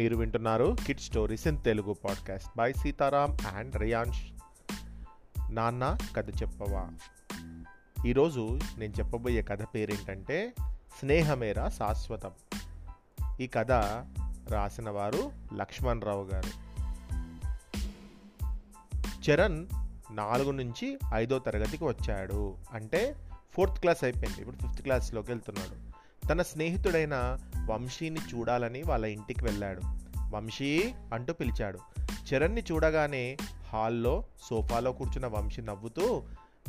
మీరు వింటున్నారు kid stories in Telugu podcast by Sitaram and Riyansh నాన్న కథ చెప్పవా? ఈరోజు నేను చెప్పబోయే కథ పేరేంటంటే స్నేహమేరా శాశ్వతం. ఈ కథ రాసిన వారు లక్ష్మణ్ రావు గారు. చరణ్ నాలుగు నుంచి ఐదో తరగతికి వచ్చాడు. అంటే ఫోర్త్ క్లాస్ అయిపోయింది. ఇప్పుడు ఫిఫ్త్ క్లాస్లోకి వెళ్తున్నాడు. తన స్నేహితుడైన వంశీని చూడాలని వాళ్ళ ఇంటికి వెళ్ళాడు. వంశీ అంటూ పిలిచాడు. చరణ్ని చూడగానే హాల్లో సోఫాలో కూర్చున్న వంశీ నవ్వుతూ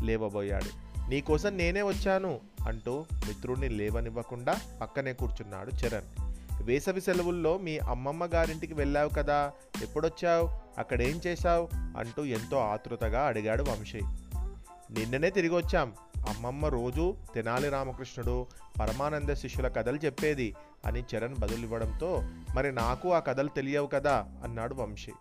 లేవబోయాడు. నీకోసం నేనే వచ్చాను అంటూ మిత్రుడిని లేవనివ్వకుండా పక్కనే కూర్చున్నాడు చరణ్. వేసవి సెలవుల్లో మీ అమ్మమ్మ గారింటికి వెళ్ళావు కదా ఎప్పుడొచ్చావు అక్కడేం చేశావు? అంటూ ఎంతో ఆతృతగా అడిగాడు వంశీ. నిన్ననే తిరిగి వచ్చాం అమ్మమ్మ రోజు తెనాలి రామకృష్ణుడు పరమానంద శిష్యుల కథలు చెప్పేది అని చరణ్ బదులివ్వడంతో మరి నాకు ఆ కథలు తెలియవు కదా? అన్నాడు వంశీ.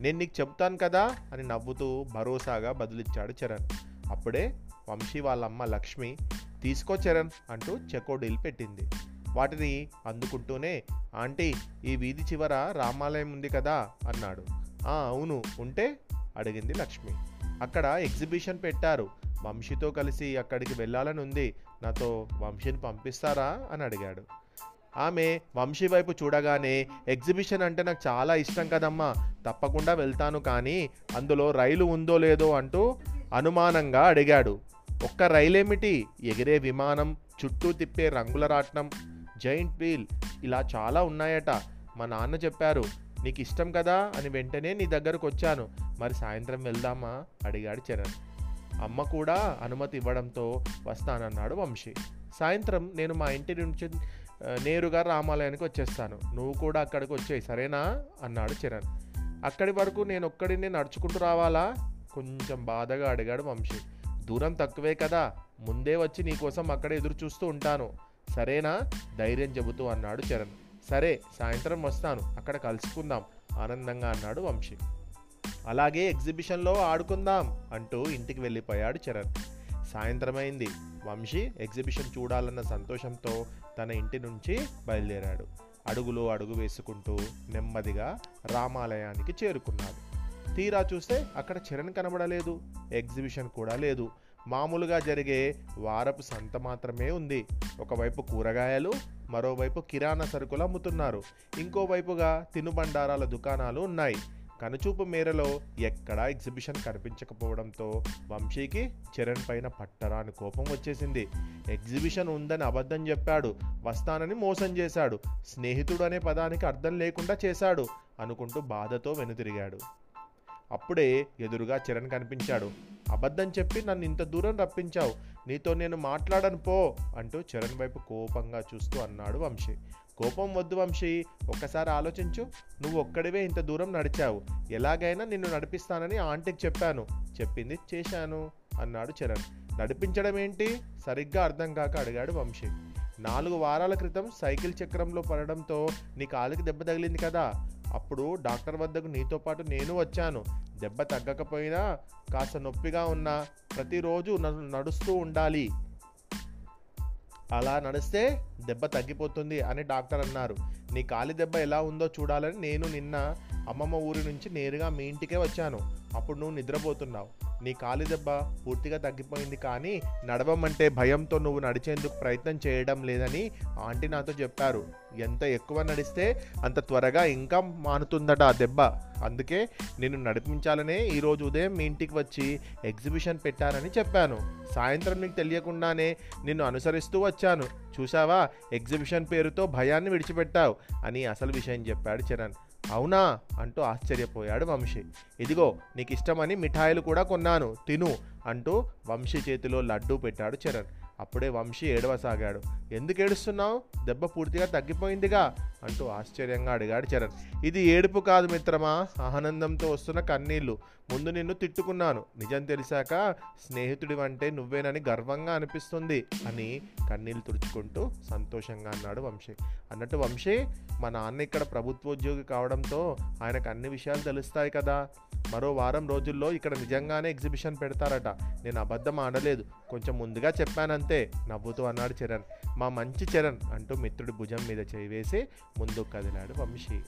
నేను నీకు చెప్తాను కదా? అని నవ్వుతూ భరోసాగా బదులిచ్చాడు చరణ్. అప్పుడే వంశీ వాళ్ళ అమ్మ లక్ష్మి తీసుకో చరణ్ అంటూ చెకోడీలు పెట్టింది. వాటిని అందుకుంటూనే ఆంటీ ఈ వీధి చివర రామాలయం ఉంది కదా? అన్నాడు. "ఆ, అవును ఉంటే? అడిగింది లక్ష్మి. అక్కడ ఎగ్జిబిషన్ పెట్టారు. వంశీతో కలిసి అక్కడికి వెళ్ళాలని ఉంది. నాతో వంశీని పంపిస్తారా? అని అడిగాడు. ఆమె వంశీ వైపు చూడగానే ఎగ్జిబిషన్ అంటే నాకు చాలా ఇష్టం కదమ్మా తప్పకుండా వెళ్తాను కానీ అందులో రైలు ఉందో లేదో అంటూ అనుమానంగా అడిగాడు. ఒక్క రైలేమిటి? ఎగిరే విమానం చుట్టూ తిప్పే రంగుల రాట్నం జైంట్ వీల్ ఇలా చాలా ఉన్నాయట. మా నాన్న చెప్పారు నీకు ఇష్టం కదా? అని వెంటనే నీ దగ్గరకు వచ్చాను. మరి సాయంత్రం వెళ్దామా? అడిగాడు చరణ్. అమ్మ కూడా అనుమతి ఇవ్వడంతో వస్తానన్నాడు వంశీ. సాయంత్రం నేను మా ఇంటి నుంచి నేరుగా రామాలయానికి వచ్చేస్తాను. నువ్వు కూడా అక్కడికి వచ్చేయి సరేనా? అన్నాడు చరణ్ అక్కడి వరకు నేను ఒక్కడిని నడుచుకుంటూ రావాలా? కొంచెం బాధగా అడిగాడు వంశీ. దూరం తక్కువే కదా ముందే వచ్చి నీకోసం అక్కడ ఎదురు చూస్తూ ఉంటాను. సరేనా? ధైర్యం చెబుతూ అన్నాడు చరణ్ సరే సాయంత్రం వస్తాను అక్కడ కలుసుకుందాం ఆనందంగా అన్నాడు వంశీ. అలాగే ఎగ్జిబిషన్లో ఆడుకుందాం అంటూ ఇంటికి వెళ్ళిపోయాడు చరణ్. సాయంత్రమైంది. వంశీ ఎగ్జిబిషన్ చూడాలన్న సంతోషంతో తన ఇంటి నుంచి బయలుదేరాడు. అడుగులో అడుగు వేసుకుంటూ నెమ్మదిగా రామాలయానికి చేరుకున్నాడు. తీరా చూస్తే అక్కడ చరణ్ కనబడలేదు. ఎగ్జిబిషన్ కూడా లేదు. మామూలుగా జరిగే వారపు సంత మాత్రమే ఉంది. ఒకవైపు కూరగాయలు మరోవైపు కిరాణా సరుకులు అమ్ముతున్నారు. ఇంకోవైపుగా తినుబండారాల దుకాణాలు ఉన్నాయి. కనుచూపు మేరలో ఎక్కడా ఎగ్జిబిషన్ కనిపించకపోవడంతో వంశీకి చరణ్ పైన పట్టరాని కోపం వచ్చేసింది. ఎగ్జిబిషన్ ఉందని అబద్ధం చెప్పాడు వస్తానని మోసం చేశాడు స్నేహితుడు అనే పదానికి అర్థం లేకుండా చేశాడు అనుకుంటూ బాధతో వెనుతిరిగాడు. అప్పుడే ఎదురుగా చరణ్ కనిపించాడు. అబద్ధం చెప్పి నన్ను ఇంత దూరం రప్పించావు. నీతో నేను మాట్లాడను పో అంటూ చరణ్ వైపు కోపంగా చూస్తూ అన్నాడు వంశీ. కోపం వద్దు వంశీ. ఒక్కసారి ఆలోచించు. నువ్వు ఒక్కడివే ఇంత దూరం నడిచావు. ఎలాగైనా నిన్ను నడిపిస్తానని ఆంటీకి చెప్పాను. చెప్పింది చేశాను అన్నాడు చరణ్. నడిపించడం ఏంటి? సరిగ్గా అర్థం కాక అడిగాడు వంశీ. నాలుగు వారాల క్రితం సైకిల్ చక్రంలో పడడంతో నీ కాలికి దెబ్బ తగిలింది కదా. అప్పుడు డాక్టర్ వద్దకు నీతో పాటు నేను వచ్చాను. దెబ్బ తగ్గకపోయినా కాస్త నొప్పిగా ఉన్నా ప్రతిరోజు నడుస్తూ ఉండాలి. అలా నడిస్తే దెబ్బ తగ్గిపోతుంది అని డాక్టర్ అన్నారు. నీ కాలి దెబ్బ ఎలా ఉందో చూడాలని నేను నిన్న అమ్మమ్మ ఊరి నుంచి నేరుగా మీ ఇంటికే వచ్చాను. అప్పుడు నువ్వు నిద్రపోతున్నావు. నీ కాలి దెబ్బ పూర్తిగా తగ్గిపోయింది కానీ నడవమంటే భయంతో నువ్వు నడిచేందుకు ప్రయత్నం చేయడం లేదని ఆంటీ నాతో చెప్పారు. ఎంత ఎక్కువ నడిస్తే అంత త్వరగా ఇంకా మానుతుందట ఆ దెబ్బ. అందుకే నేను నడిపించాలనే ఈరోజు ఉదయం మీ ఇంటికి వచ్చి ఎగ్జిబిషన్ పెట్టానని చెప్పాను. సాయంత్రం నీకు తెలియకుండానే నిన్ను అనుసరిస్తూ వచ్చాను. చూసావా ఎగ్జిబిషన్ పేరుతో భయాన్ని విడిచిపెట్టావు అని అసలు విషయం చెప్పాడు చరణ్. అవునా? అంటూ ఆశ్చర్యపోయాడు వంశీ. ఇదిగో నీకు ఇష్టమని మిఠాయిలు కూడా కొన్నాను తిను అంటూ వంశీ చేతిలో లడ్డూ పెట్టాడు చరణ్. అప్పుడే వంశీ ఏడవసాగాడు. ఎందుకు ఏడుస్తున్నావు? దెబ్బ పూర్తిగా తగ్గిపోయిందిగా అంటూ ఆశ్చర్యంగా అడిగాడు చరణ్. ఇది ఏడుపు కాదు మిత్రమా? ఆనందంతో వస్తున్న కన్నీళ్ళు ముందు నిన్ను తిట్టుకున్నాను. నిజం తెలిసాక స్నేహితుడి అంటే నువ్వేనని గర్వంగా అనిపిస్తుంది అని కన్నీళ్ళు తుడుచుకుంటూ సంతోషంగా అన్నాడు వంశీ. అన్నట్టు వంశీ మా నాన్న ఇక్కడ ప్రభుత్వోద్యోగి కావడంతో ఆయనకు అన్ని విషయాలు తెలుస్తాయి కదా. మరో వారం రోజుల్లో ఇక్కడ నిజంగానే ఎగ్జిబిషన్ పెడతారట. నేను అబద్ధం ఆడలేదు. కొంచెం ముందుగా చెప్పానంతే నవ్వుతూ అన్నాడు చరణ్. మా మంచి చరణ్ అంటూ మిత్రుడి భుజం మీద చేయి వేసి ముందుకు కదిలాడు వంశీ.